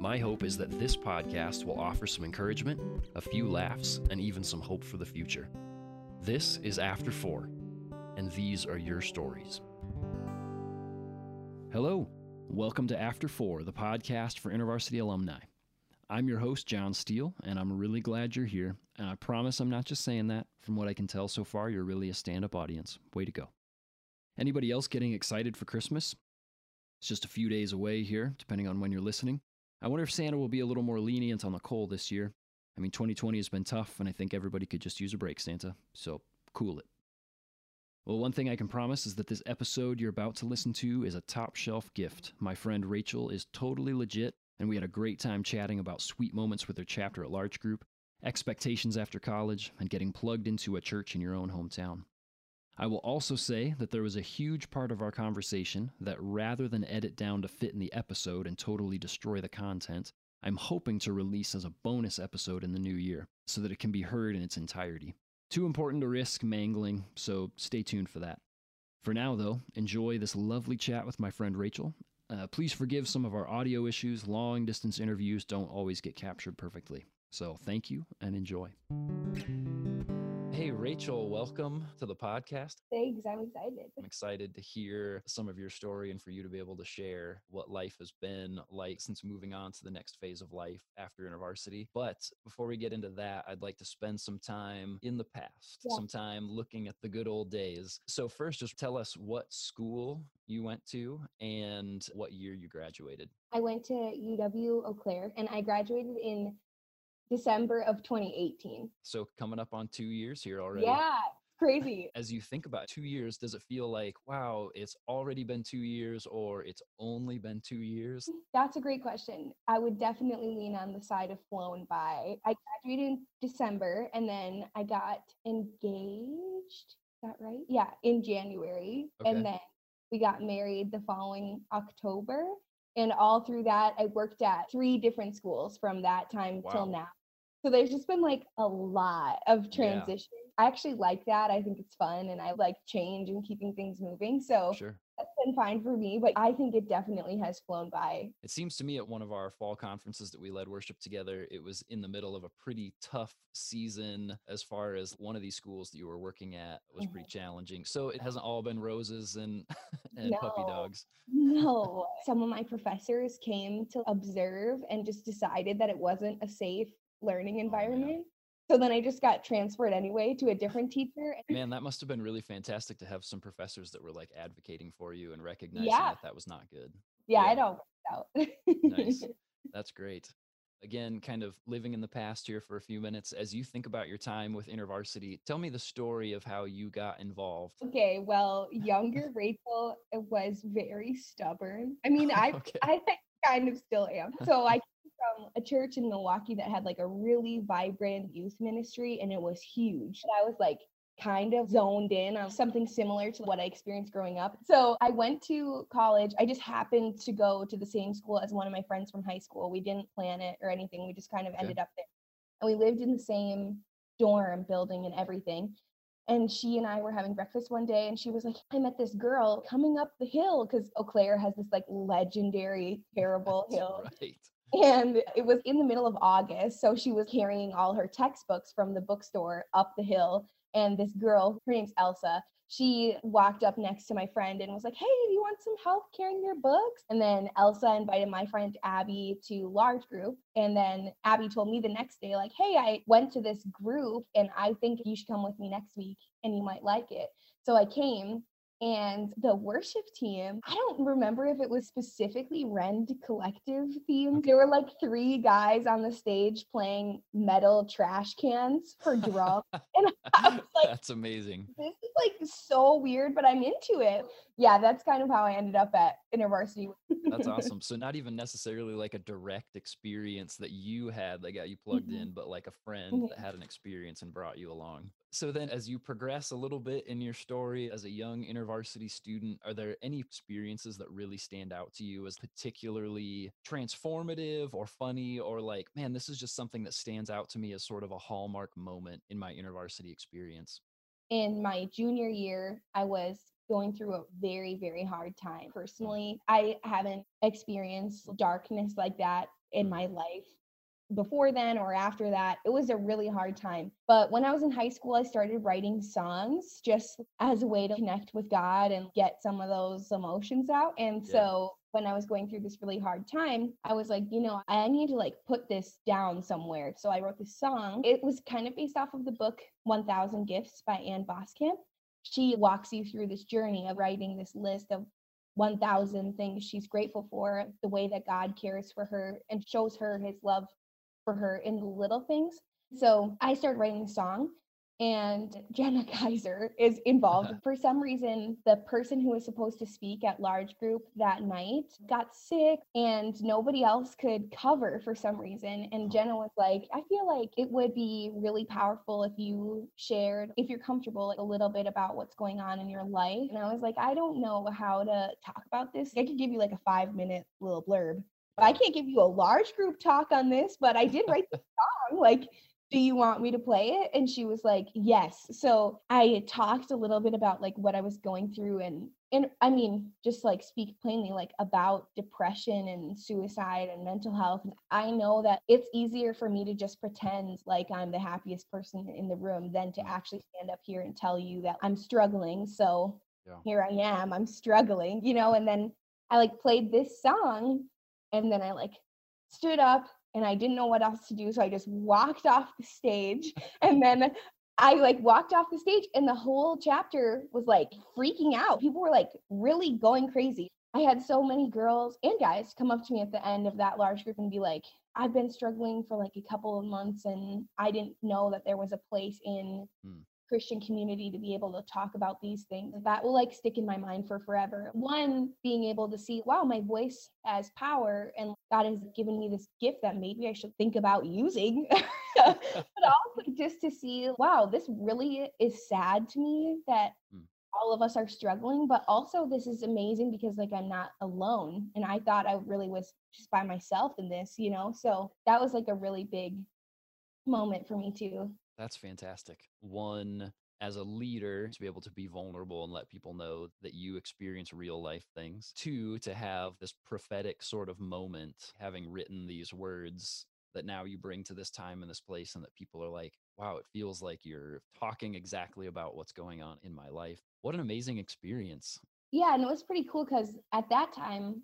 my hope is that this podcast will offer some encouragement, a few laughs, and even some hope for the future. This is After Four, and these are your stories. Hello, welcome to After Four, the podcast for InterVarsity alumni. I'm your host, John Steele, and I'm really glad you're here. And I promise I'm not just saying that. From what I can tell so far, you're really a stand up audience. Way to go. Anybody else getting excited for Christmas? It's just a few days away here, depending on when you're listening. I wonder if Santa will be a little more lenient on the coal this year. I mean, 2020 has been tough, and I think everybody could just use a break, Santa. So cool it. Well, one thing I can promise is that this episode you're about to listen to is a top shelf gift. My friend Rachel is totally legit, and we had a great time chatting about sweet moments with her chapter at large group, expectations after college, and getting plugged into a church in your own hometown. I will also say that there was a huge part of our conversation that rather than edit down to fit in the episode and totally destroy the content, I'm hoping to release as a bonus episode in the new year so that it can be heard in its entirety. Too important to risk mangling, so stay tuned for that. For now, though, enjoy this lovely chat with my friend Rachel. Uh, please forgive some of our audio issues. Long distance interviews don't always get captured perfectly. So thank you and enjoy. Hey, Rachel, welcome to the podcast. Thanks. I'm excited. I'm excited to hear some of your story and for you to be able to share what life has been like since moving on to the next phase of life after InterVarsity. But before we get into that, I'd like to spend some time in the past, Yeah. some time looking at the good old days. So, first, just tell us what school you went to and what year you graduated. I went to UW Eau Claire and I graduated in December of 2018. So, coming up on two years here already. Yeah, crazy. As you think about two years, does it feel like, wow, it's already been two years or it's only been two years? That's a great question. I would definitely lean on the side of flown by. I graduated in December and then I got engaged. Is that right? Yeah, in January. Okay. And then we got married the following October. And all through that, I worked at three different schools from that time till now. So there's just been like a lot of Yeah. I actually like that. I think it's fun and I like change and keeping things moving. So Sure. that's been fine for me, but I think it definitely has flown by. It seems to me at one of our fall conferences that we led worship together, it was in the middle of a pretty tough season as far as one of these schools that you were working at was Mhm. pretty challenging. So it hasn't all been roses and and puppy dogs. No, some of my professors came to observe and just decided that it wasn't a safe learning Oh, environment. So then I just got transferred anyway to a different teacher. Man, that must have been really fantastic to have some professors that were like advocating for you and recognizing Yeah. that that was not good. Yeah, yeah. it all worked out. Nice. That's great. Again, kind of living in the past here for a few minutes. As you think about your time with InterVarsity, tell me the story of how you got involved. Okay, well, younger Rachel uh, was very stubborn. I mean, I Okay. I kind of still am. So I from a church in Milwaukee that had like a really vibrant youth ministry and it was huge. And I was like kind of zoned in on something similar to what I experienced growing up. So I went to college. I just happened to go to the same school as one of my friends from high school. We didn't plan it or anything. We just kind of Okay. ended up there. And we lived in the same dorm building and everything. And she and I were having breakfast one day, and she was like, I met this girl coming up the hill because Eau Claire has this like legendary, terrible That's hill. right. And it was in the middle of August. So she was carrying all her textbooks from the bookstore up the hill. And this girl, her name's Elsa, she walked up next to my friend and was like, Hey, do you want some help carrying your books? And then Elsa invited my friend Abby to large group. And then Abby told me the next day, like, Hey, I went to this group and I think you should come with me next week and you might like it. So I came And the worship team, I don't remember if it was specifically Rend Collective themed. There were like three guys on the stage playing metal trash cans for drum. and I was like, That's amazing. this is like so weird, but I'm into it. Yeah, that's kind of how I ended up at InterVarsity. That's awesome. So not even necessarily like a direct experience that you had that got you plugged Mhm. in, but like a friend Mhm. that had an experience and brought you along. So then as you progress a little bit in your story as a young intervarsity student, are there any experiences that really stand out to you as particularly transformative or funny or like, man, this is just something that stands out to me as sort of a hallmark moment in my intervarsity experience? in my junior year, I was going through a very, very hard time. Mm. Personally, I haven't experienced darkness like that in mm. my life before then or after that. It was a really hard time. But when I was in high school, I started writing songs just as a way to connect with God and get some of those emotions out. And Yeah. so when I was going through this really hard time, I was like, you know, I need to like put this down somewhere. So I wrote this song. It was kind of based off of the book 1000 Gifts by Ann Voskamp. She walks you through this journey of writing this list of 1000 things she's grateful for, the way that God cares for her and shows her his love for her in the little things. So I started writing a song and Jenna Kaiser is involved. Uh-huh. For some reason, the person who was supposed to speak at large group that night got sick and nobody else could cover for some reason. And Jenna was like, I feel like it would be really powerful if you shared, if you're comfortable, like a little bit about what's going on in your life. And I was like, I don't know how to talk about this. I could give you like a five minute little blurb. I can't give you a large group talk on this, but I did write the song. Like, do you want me to play it and she was like yes so i talked a little bit about like what i was going through and and i mean just like speak plainly like about depression and suicide and mental health and i know that it's easier for me to just pretend like i'm the happiest person in the room than to mm. actually stand up here and tell you that i'm struggling so Yeah. here i am i'm struggling you know and then i like played this song and then i like stood up and I didn't know what else to do. So I just walked off the stage and then I like walked off the stage and the whole chapter was like freaking out. People were like really going crazy. I had so many girls and guys come up to me at the end of that large group and be like, I've been struggling for like a couple of months and I didn't know that there was a place in Hmm. Christian community to be able to talk about these things. That will like stick in my mind for forever. One, being able to see, wow, my voice has power and God has given me this gift that maybe I should think about using. but also just to see, wow, this really is sad to me that Hmm. all of us are struggling, but also this is amazing because like I'm not alone. And I thought I really was just by myself in this, you know? So that was like a really big moment for me too. That's fantastic. One, as a leader, to be able to be vulnerable and let people know that you experience real life things. Two, to have this prophetic sort of moment, having written these words that now you bring to this time and this place, and that people are like, wow, it feels like you're talking exactly about what's going on in my life. What an amazing experience. Yeah, and it was pretty cool because at that time,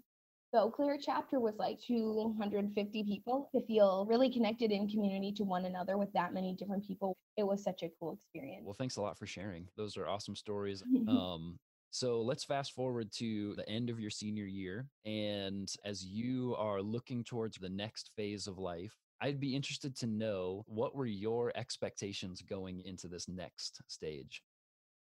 the Eau Claire chapter was like 250 people to feel really connected in community to one another with that many different people. It was such a cool experience. Well, thanks a lot for sharing. Those are awesome stories. Um, so let's fast forward to the end of your senior year. And as you are looking towards the next phase of life, I'd be interested to know what were your expectations going into this next stage?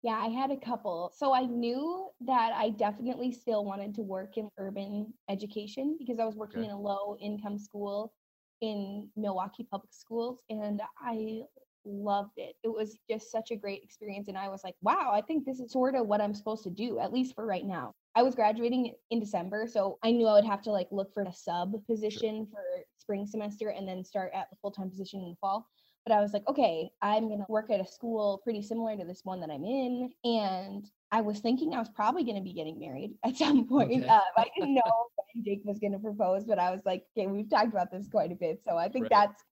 Yeah, I had a couple. So I knew that I definitely still wanted to work in urban education because I was working Okay. in a low income school in Milwaukee Public Schools and I loved it. It was just such a great experience. And I was like, wow, I think this is sort of what I'm supposed to do, at least for right now. I was graduating in December, so I knew I would have to like look for a sub position for spring semester and then start at the full time position in the fall but I was like, okay, I'm going to work at a school pretty similar to this one that I'm in. And I was thinking I was probably going to be getting married at some point. Okay. Uh, I didn't know when Jake was going to propose, but I was like, okay, we've talked about this quite a bit. So I think Right. that's.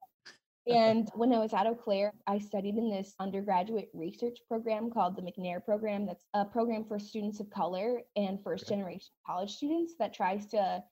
And when I was at Eau Claire, I studied in this undergraduate research program called the McNair program. That's a program for students of color and first generation college students that tries to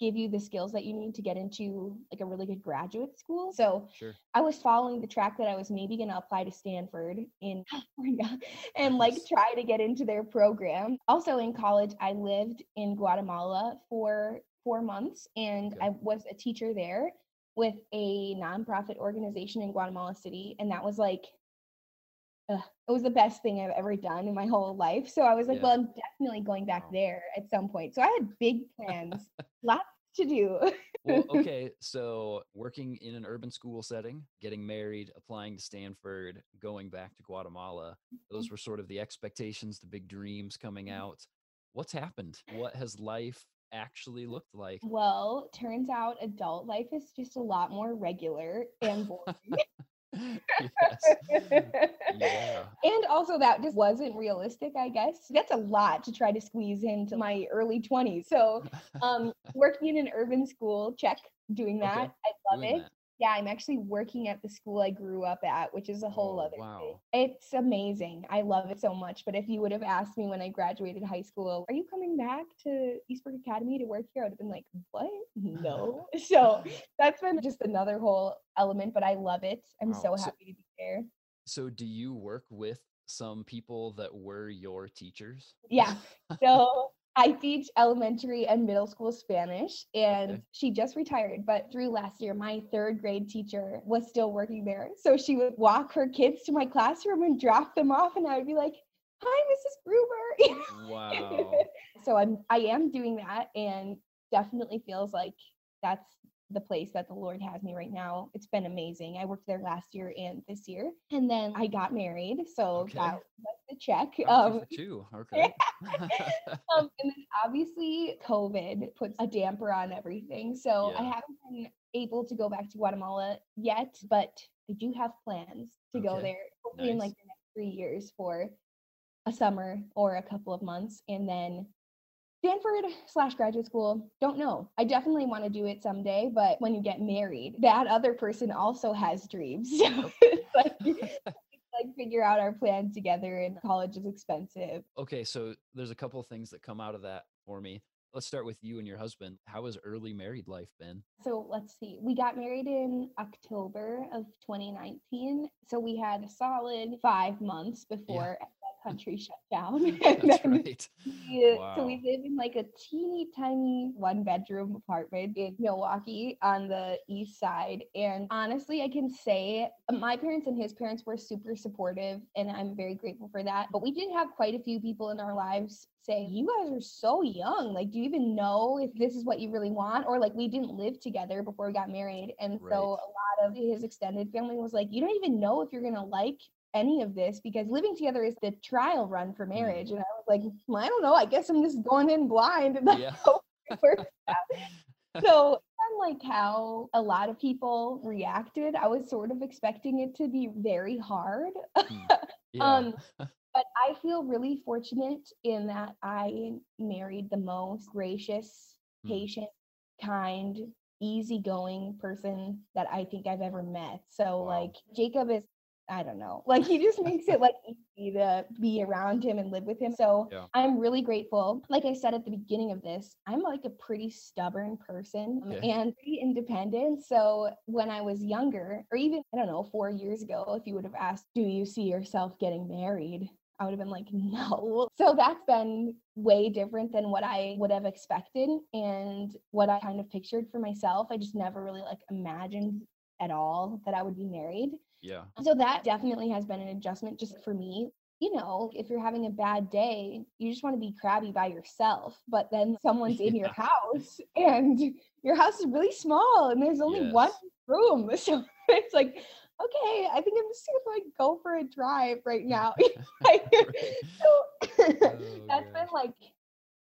give you the skills that you need to get into like a really good graduate school. So Sure. I was following the track that I was maybe going to apply to Stanford in California and like try to get into their program. Also in college, I lived in Guatemala for four months and Okay. I was a teacher there with a nonprofit organization in Guatemala City. And that was like, ugh, it was the best thing I've ever done in my whole life. So I was like, Yeah. well, I'm definitely going back there at some point. So I had big plans, lots to do. Well, okay. So working in an urban school setting, getting married, applying to Stanford, going back to Guatemala, mm-hmm. those were sort of the expectations, the big dreams coming mm-hmm. out. What's happened? What has life actually looked like? Well, turns out adult life is just a lot more regular and boring. Yes. Yeah. and also that just wasn't realistic, I guess. That's a lot to try to squeeze into my early 20s. So, um working in an urban school, check doing that. Okay, I love Doing it. that. Yeah, I'm actually working at the school I grew up at, which is a whole Oh, other thing. wow. It's amazing. I love it so much. But if you would have asked me when I graduated high school, are you coming back to Eastbrook Academy to work here? I would have been like, what? No. so that's been just another whole element, but I love it. I'm Wow. so So- happy to be there. So, do you work with some people that were your teachers? Yeah. So I teach elementary and middle school Spanish, and Okay. she just retired. But through last year, my third grade teacher was still working there. So she would walk her kids to my classroom and drop them off, and I would be like, "Hi, Mrs. Gruber." Wow. so I'm I am doing that, and definitely feels like that's the place that the Lord has me right now. It's been amazing. I worked there last year and this year, and then I got married, so Okay. that was the check. Um, two. Okay. um, and then obviously COVID puts a damper on everything. So I haven't been able to go back to Guatemala yet, but I do have plans to go there hopefully in like the next three years for a summer or a couple of months. And then Stanford slash graduate school, don't know. I definitely want to do it someday, but when you get married, that other person also has dreams. So it's like, like figure out our plan together and college is expensive. okay. So, there's a couple of things that come out of that for me. Let's start with you and your husband. How has early married life been? So let's see. We got married in October of 2019. So we had a solid five months before the country shut down. That's right. we- uh, So we live in like a teeny tiny one bedroom apartment in Milwaukee on the east side. And honestly, I can say uh, my parents and his parents were super supportive, and I'm very grateful for that. But we did have quite a few people in our lives say, You guys are so young. Like, do you even know if this is what you really want? Or like, we didn't live together before we got married. And Right. so a lot of his extended family was like, You don't even know if you're going to like any of this because living together is the trial run for marriage. And I was like, well, I don't know. I guess I'm just going in blind and Yeah. hope it works out. So unlike how a lot of people reacted, I was sort of expecting it to be very hard. Yeah. Um, but I feel really fortunate in that I married the most gracious, Hmm. patient, kind, easygoing person that I think I've ever met. So Wow. like Jacob is I don't know. Like he just makes it like easy to be around him and live with him. So Yeah. I'm really grateful. Like I said at the beginning of this, I'm like a pretty stubborn person Okay. and pretty independent. So when I was younger, or even I don't know, four years ago, if you would have asked, "Do you see yourself getting married?" I would have been like, no. So that's been way different than what I would have expected and what I kind of pictured for myself. I just never really like imagined at all that I would be married. Yeah. So that definitely has been an adjustment just for me. You know, if you're having a bad day, you just want to be crabby by yourself, but then someone's in your house and your house is really small and there's only one room. So it's like, okay, I think I'm just gonna like go for a drive right now. Like, so oh, that's Oh, been like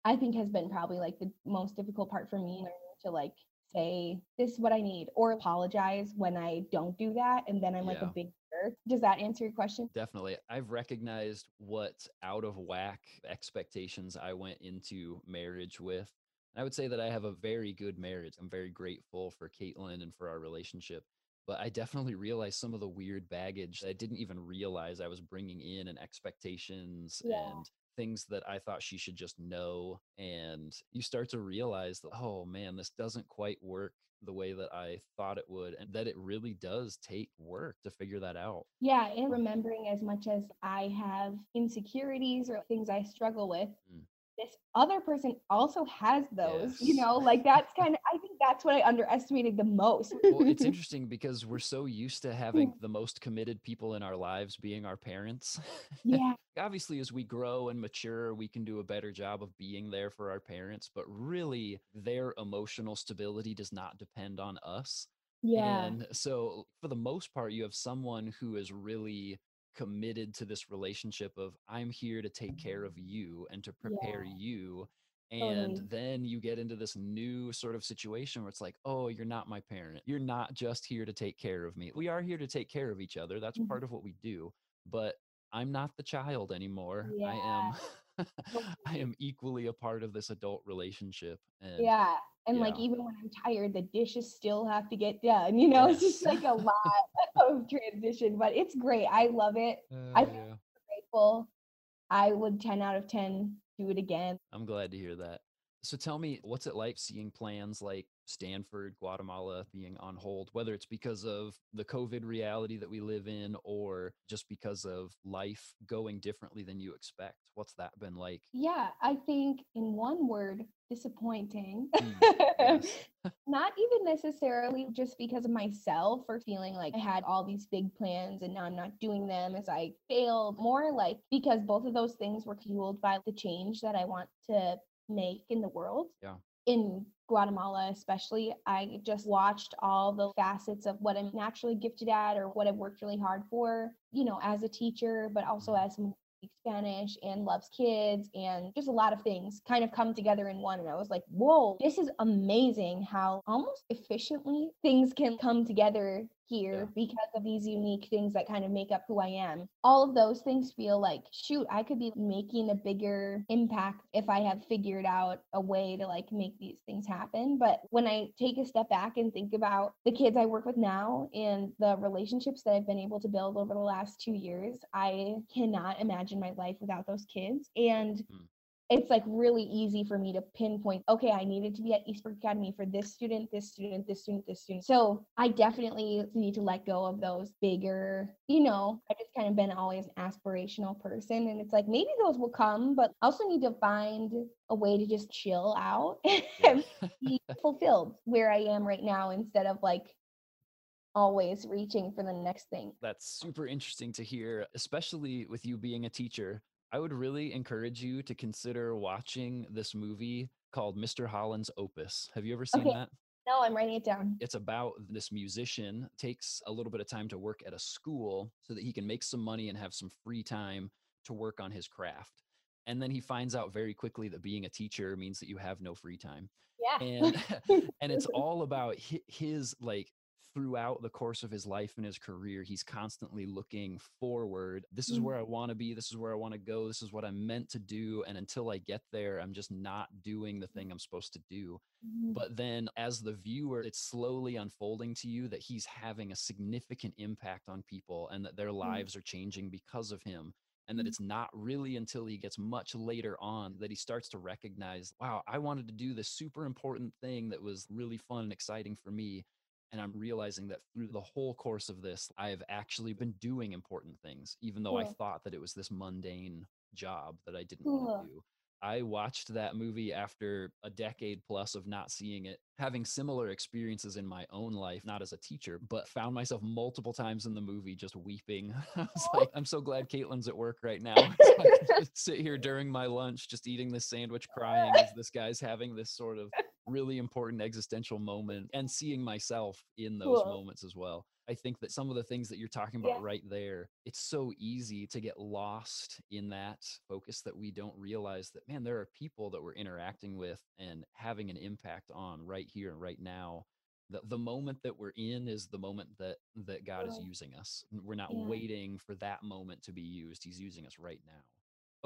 I think has been probably like the most difficult part for me to like say this is what I need or apologize when I don't do that and then I'm like Yeah. a big jerk. Does that answer your question? Definitely. I've recognized what out of whack expectations I went into marriage with. And I would say that I have a very good marriage. I'm very grateful for Caitlin and for our relationship. But I definitely realized some of the weird baggage that I didn't even realize I was bringing in and expectations Yeah. and things that I thought she should just know. And you start to realize that, oh man, this doesn't quite work the way that I thought it would, and that it really does take work to figure that out. Yeah, and remembering as much as I have insecurities or things I struggle with, mm this other person also has those yes. you know like that's kind of i think that's what i underestimated the most. Well it's interesting because we're so used to having the most committed people in our lives being our parents. Yeah. Obviously as we grow and mature we can do a better job of being there for our parents but really their emotional stability does not depend on us. Yeah. And so for the most part you have someone who is really committed to this relationship of I'm here to take care of you and to prepare yeah. you. And then you get into this new sort of situation where it's like, oh, you're not my parent. You're not just here to take care of me. We are here to take care of each other. That's mm-hmm. part of what we do. But I'm not the child anymore. Yeah. I am I am equally a part of this adult relationship. And yeah. And yeah. like even when I'm tired, the dishes still have to get done. You know, yes. it's just like a lot of transition, but it's great. I love it. Uh, I'm yeah. grateful. I would 10 out of 10 do it again. I'm glad to hear that. So tell me, what's it like seeing plans like Stanford, Guatemala being on hold, whether it's because of the COVID reality that we live in or just because of life going differently than you expect? What's that been like? Yeah, I think in one word, disappointing. Mm, Not even necessarily just because of myself or feeling like I had all these big plans and now I'm not doing them as I failed. More like because both of those things were fueled by the change that I want to make in the world. Yeah in Guatemala, especially, I just watched all the facets of what I'm naturally gifted at or what I've worked really hard for, you know, as a teacher, but also as speaks Spanish and loves kids and just a lot of things kind of come together in one. And I was like, whoa, this is amazing how almost efficiently things can come together here yeah. because of these unique things that kind of make up who I am. All of those things feel like, shoot, I could be making a bigger impact if I have figured out a way to like make these things happen. But when I take a step back and think about the kids I work with now and the relationships that I've been able to build over the last two years, I cannot imagine my life without those kids. And mm it's like really easy for me to pinpoint okay i needed to be at eastbrook academy for this student this student this student this student so i definitely need to let go of those bigger you know i just kind of been always an aspirational person and it's like maybe those will come but i also need to find a way to just chill out and be fulfilled where i am right now instead of like always reaching for the next thing. That's super interesting to hear, especially with you being a teacher. I would really encourage you to consider watching this movie called Mr. Holland's Opus. Have you ever seen okay. that? No, I'm writing it down. It's about this musician takes a little bit of time to work at a school so that he can make some money and have some free time to work on his craft. And then he finds out very quickly that being a teacher means that you have no free time. Yeah. And and it's all about his like throughout the course of his life and his career, he's constantly looking forward. This is mm. where I want to be. This is where I want to go. This is what I'm meant to do. And until I get there, I'm just not doing the thing I'm supposed to do. Mm. But then, as the viewer, it's slowly unfolding to you that he's having a significant impact on people and that their mm. lives are changing because of him and that mm. it's not really until he gets much later on that he starts to recognize, wow, I wanted to do this super important thing that was really fun and exciting for me. And I'm realizing that through the whole course of this, I've actually been doing important things, even though I thought that it was this mundane job that I didn't want to do. I watched that movie after a decade plus of not seeing it, having similar experiences in my own life, not as a teacher, but found myself multiple times in the movie just weeping. I was like, I'm so glad Caitlin's at work right now. So I can sit here during my lunch, just eating this sandwich, crying as this guy's having this sort of really important existential moment and seeing myself in those cool. moments as well. I think that some of the things that you're talking about yeah. right there, it's so easy to get lost in that focus that we don't realize that, man, there are people that we're interacting with and having an impact on right here and right now. The, the moment that we're in is the moment that that God is using us. We're not yeah. waiting for that moment to be used. He's using us right now.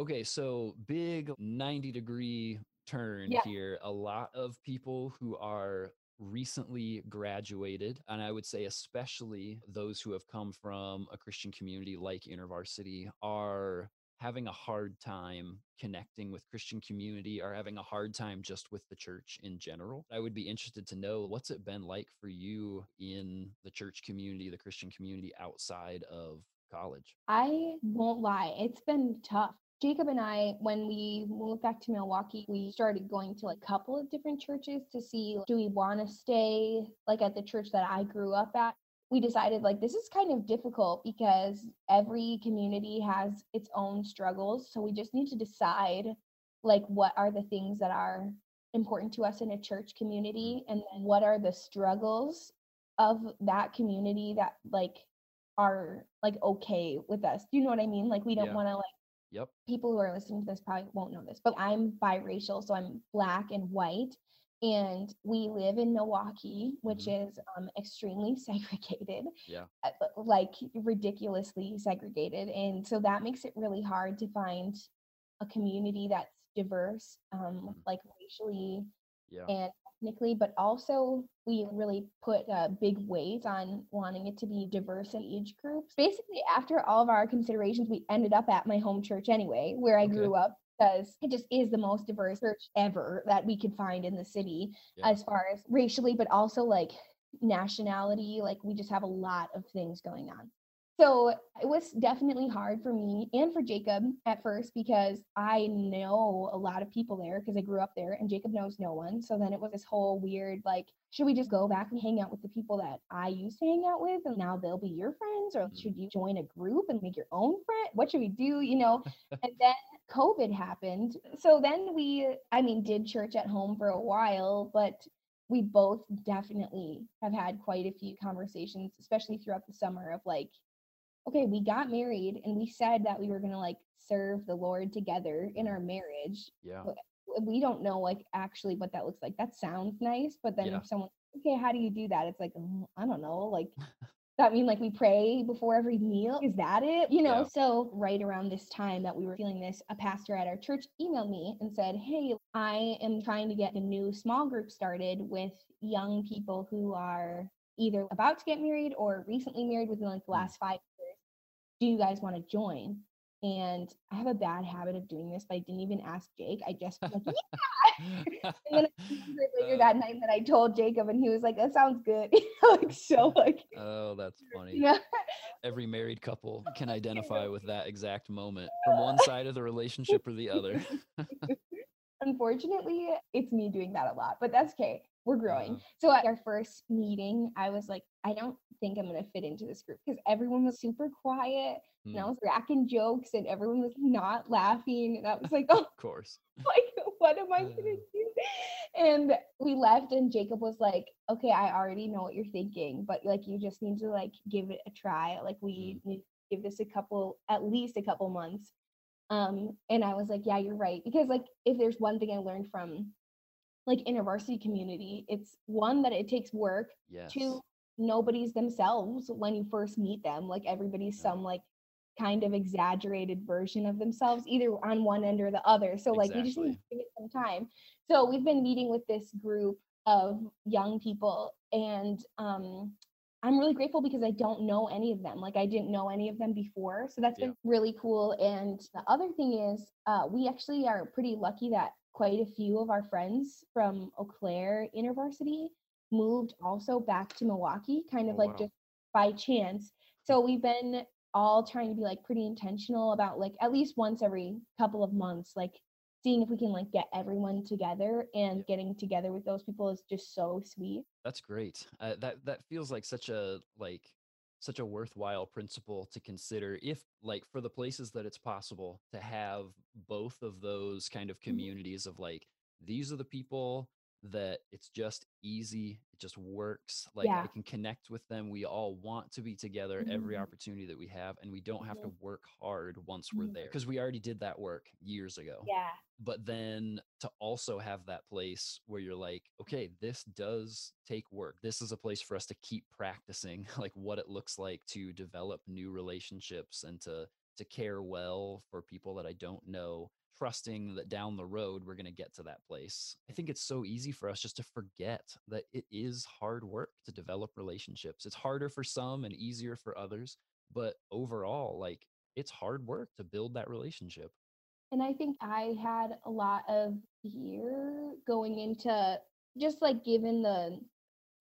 Okay, so big 90 degree turn yeah. here. A lot of people who are recently graduated, and I would say especially those who have come from a Christian community like InterVarsity, are having a hard time connecting with Christian community or having a hard time just with the church in general. I would be interested to know what's it been like for you in the church community, the Christian community outside of college? I won't lie, it's been tough. Jacob and I, when we moved back to Milwaukee, we started going to like a couple of different churches to see do we want to stay like at the church that I grew up at? We decided like this is kind of difficult because every community has its own struggles so we just need to decide like what are the things that are important to us in a church community mm-hmm. and then what are the struggles of that community that like are like okay with us. Do you know what i mean? Like we don't Yeah. want to like Yep. people who are listening to this probably won't know this, but I'm biracial, so I'm black and white. And we live in Milwaukee, which is um, extremely segregated, Yeah. uh, like ridiculously segregated. And so that makes it really hard to find a community that's diverse, um, Mhm. like racially Yeah. and ethnically, but also we really put a big weight on wanting it to be diverse in age groups. Basically, after all of our considerations, we ended up at my home church anyway, where I Okay. grew up. Because it just is the most diverse church ever that we could find in the city, Yeah. as far as racially, but also like nationality. Like, we just have a lot of things going on. So it was definitely hard for me and for Jacob at first because I know a lot of people there because I grew up there and Jacob knows no one. So then it was this whole weird like, should we just go back and hang out with the people that I used to hang out with and now they'll be your friends? Or Mm. should you join a group and make your own friend? What should we do? You know? and then COVID happened. So then we, I mean, did church at home for a while, but we both definitely have had quite a few conversations, especially throughout the summer of like, okay, we got married and we said that we were going to like serve the Lord together in our marriage. Yeah. We don't know like actually what that looks like. That sounds nice, but then Yeah. if someone, okay, how do you do that? It's like, "Mm, I don't know. Like, that mean like we pray before every meal? Is that it? You know, Yeah. so right around this time that we were feeling this, a pastor at our church emailed me and said, Hey, I am trying to get a new small group started with young people who are either about to get married or recently married within like the Mm. last five. Do you guys want to join? And I have a bad habit of doing this, but I didn't even ask Jake. I just was like, yeah. And then I remembered later Uh, that night that I told Jacob, and he was like, "That sounds good." like so, like oh, that's funny. know, Every married couple can identify with that exact moment from one side of the relationship or the other. unfortunately, it's me doing that a lot, but that's okay. We're growing. Uh-huh. So at our first meeting, I was like, I don't think I'm gonna fit into this group because everyone was super quiet and I Mm, was cracking jokes and everyone was not laughing. And I was like, oh, of course. like, what am I gonna Uh. do? And we left, and Jacob was like, okay, I already know what you're thinking, but like, you just need to like give it a try. Like, we need to give this a couple, at least a couple months. Um, and I was like, yeah, you're right. Because like, if there's one thing I learned from like intervarsity community, it's one that it takes work. Yes. Two, nobody's themselves when you first meet them. Like everybody's some like kind of exaggerated version of themselves, either on one end or the other. So like we just need to give it some time. So we've been meeting with this group of young people and um I'm really grateful because I don't know any of them. Like I didn't know any of them before. So that's Yeah. been really cool. And the other thing is uh we actually are pretty lucky that quite a few of our friends from Eau Claire InterVarsity moved also back to Milwaukee, kind of Oh, like wow. just by chance. So we've been all trying to be like pretty intentional about like at least once every couple of months, like seeing if we can like get everyone together and getting together with those people is just so sweet. That's great. Uh, that that feels like such a like such a worthwhile principle to consider if like for the places that it's possible to have both of those kind of communities of like these are the people that it's just easy it just works like i can connect with them we all want to be together every Mhm. opportunity that we have and we don't have to Mhm. work hard once we're Mhm. there because we already did that work years ago Yeah. but then to also have that place where you're like okay this does take work this is a place for us to keep practicing like what it looks like to develop new relationships and to to care well for people that i don't know trusting that down the road we're going to get to that place i think it's so easy for us just to forget that it is hard work to develop relationships it's harder for some and easier for others but overall like it's hard work to build that relationship. And I think I had a lot of fear going into just like given the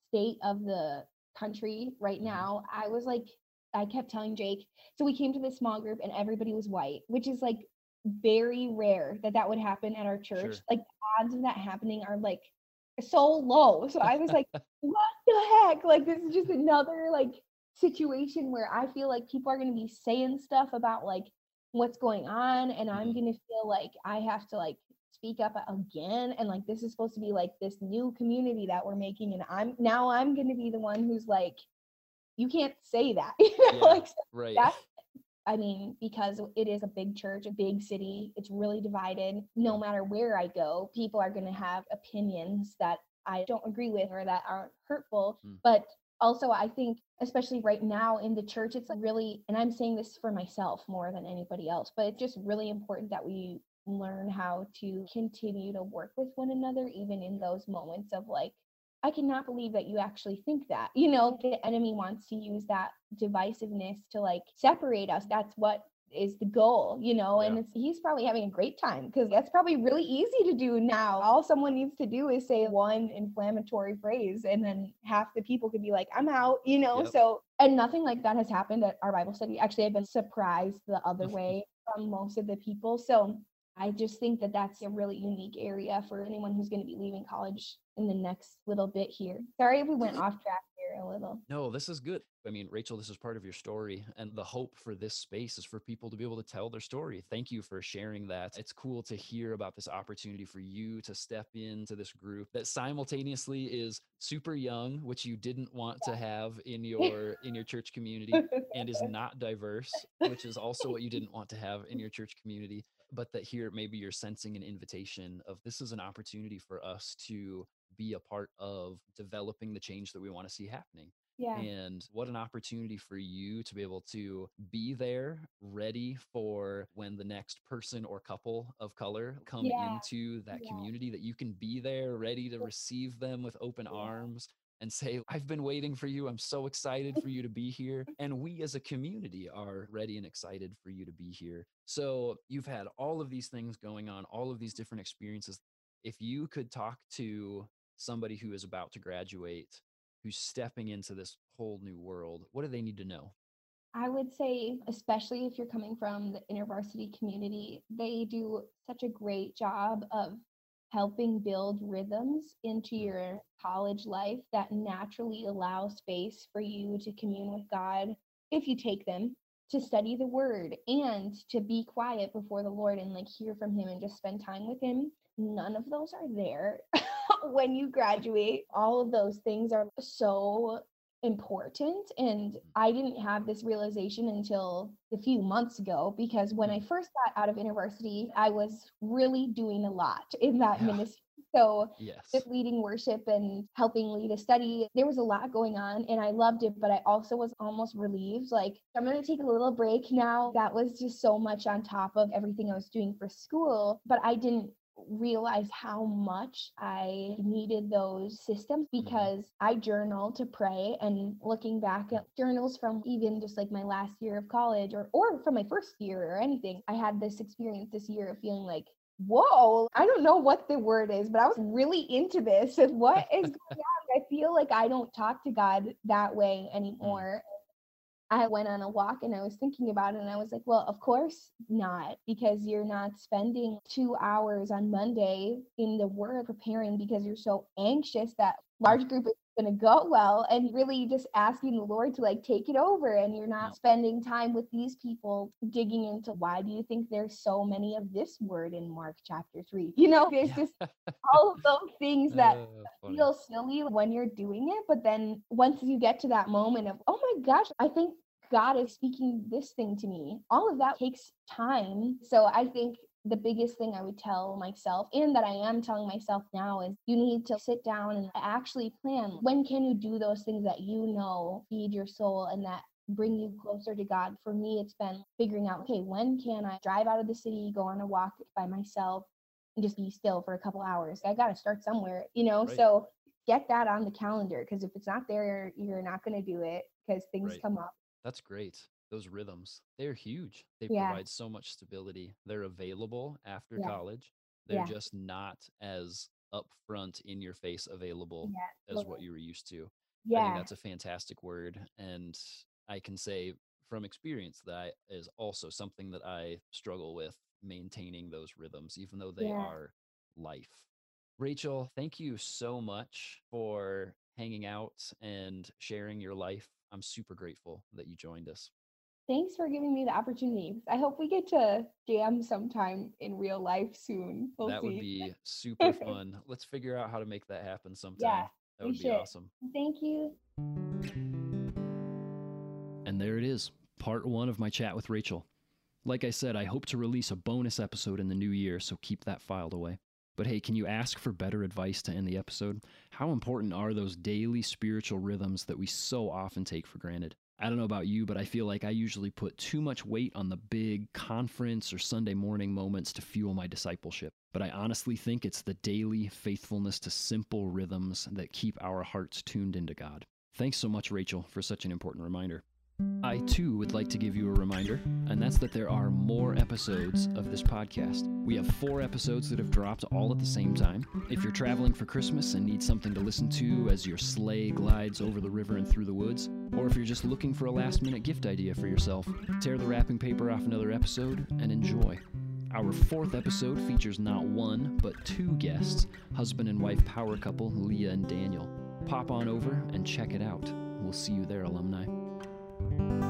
state of the country right Mhm. now, I was like, I kept telling Jake, so we came to this small group and everybody was white, which is like very rare that that would happen at our church. Sure. Like the odds of that happening are like so low. So I was like, what the heck? Like this is just another like situation where I feel like people are going to be saying stuff about like what's going on and I'm Mhm. going to feel like I have to like speak up again and like this is supposed to be like this new community that we're making and I'm now I'm going to be the one who's like you can't say that. You know, Yeah. like Right. that's I mean, because it is a big church, a big city, it's really divided. No matter where I go, people are going to have opinions that I don't agree with or that aren't hurtful. Mm. But also, I think, especially right now in the church, it's really, and I'm saying this for myself more than anybody else, but it's just really important that we learn how to continue to work with one another, even in those moments of like, I cannot believe that you actually think that. You know, the enemy wants to use that divisiveness to like separate us. That's what is the goal, you know, and Yeah. it's, he's probably having a great time because that's probably really easy to do now. All someone needs to do is say one inflammatory phrase, and then half the people could be like, I'm out, you know. Yep. So, and nothing like that has happened at our Bible study. Actually, I've been surprised the other way from most of the people. So, I just think that that's a really unique area for anyone who's going to be leaving college in the next little bit here. Sorry if we went off track here a little. No, this is good. I mean, Rachel, this is part of your story. And the hope for this space is for people to be able to tell their story. Thank you for sharing that. It's cool to hear about this opportunity for you to step into this group that simultaneously is super young, which you didn't want to have in your in your church community, and is not diverse, which is also what you didn't want to have in your church community. But that here maybe you're sensing an invitation of this is an opportunity for us to be a part of developing the change that we want to see happening. yeah. And what an opportunity for you to be able to be there, ready for when the next person or couple of color come Yeah, into that yeah. community, that you can be there, ready to receive them with open Yeah. arms and say, I've been waiting for you. I'm so excited for you to be here. And we as a community are ready and excited for you to be here. So you've had all of these things going on, all of these different experiences. If you could talk to somebody who is about to graduate, who's stepping into this whole new world, what do they need to know? I would say, especially if you're coming from the intervarsity community, they do such a great job of helping build rhythms into Mm. your college life that naturally allow space for you to commune with God if you take them to study the word and to be quiet before the Lord and like hear from him and just spend time with him. None of those are there when you graduate. All of those things are so important and mm-hmm. i didn't have this realization until a few months ago because when i mm-hmm. first got out of university i was really doing a lot in that Yeah. ministry so Yes. just leading worship and helping lead a study there was a lot going on and i loved it but i also was almost relieved like i'm going to take a little break now that was just so much on top of everything i was doing for school but i didn't realize how much I needed those systems mm-hmm. because I journal to pray and looking back at journals from even just like my last year of college or or from my first year or anything I had this experience this year of feeling like whoa I don't know what the word is but I was really into this and what is going on? I feel like I don't talk to God that way mm. anymore I went on a walk and I was thinking about it and I was like, well, of course not, because you're not spending two hours on Monday in the word preparing because you're so anxious that large group going to go well and really just asking the Lord to like take it over. And you're not spending time with these people digging into why do you think there's so many of this word in Mark chapter three? You know, there's just all of those things that Uh, feel silly when you're doing it, but then once you get to that moment of, oh my gosh, I think God is speaking this thing to me, all of that takes time. So I think the biggest thing I would tell myself and that I am telling myself now is you need to sit down and actually plan when can you do those things that you know feed your soul and that bring you closer to God. For me, it's been figuring out, okay, when can I drive out of the city, go on a walk by myself, and just be still for a couple hours? I got to start somewhere, you know? Right. So get that on the calendar because if it's not there, you're not going to do it because things Right. come up. That's great. Those rhythms, they're huge. They Yeah. provide so much stability. They're available after Yeah. college. They're Yeah. just not as upfront in your face available Yeah. as what you were used to. I think Yeah. that's a fantastic word. And I can say from experience that is also something that I struggle with maintaining those rhythms, even though they Yeah. are life. Rachel, thank you so much for hanging out and sharing your life. I'm super grateful that you joined us. Thanks for giving me the opportunity. I hope we get to jam sometime in real life soon. We'll that would be super fun. Let's figure out how to make that happen sometime. that we would be should. awesome. Thank you. And there it is, part one of my chat with Rachel. Like I said, I hope to release a bonus episode in the new year, so keep that filed away. But hey, can you ask for better advice to end the episode? How important are those daily spiritual rhythms that we so often take for granted? I don't know about you, but I feel like I usually put too much weight on the big conference or Sunday morning moments to fuel my discipleship. But I honestly think it's the daily faithfulness to simple rhythms that keep our hearts tuned into God. Thanks so much, Rachel, for such an important reminder. I too would like to give you a reminder, and that's that there are more episodes of this podcast. We have four episodes that have dropped all at the same time. If you're traveling for Christmas and need something to listen to as your sleigh glides over the river and through the woods, or if you're just looking for a last minute gift idea for yourself, tear the wrapping paper off another episode and enjoy. Our fourth episode features not one, but two guests husband and wife power couple Leah and Daniel. Pop on over and check it out. We'll see you there, alumni thank you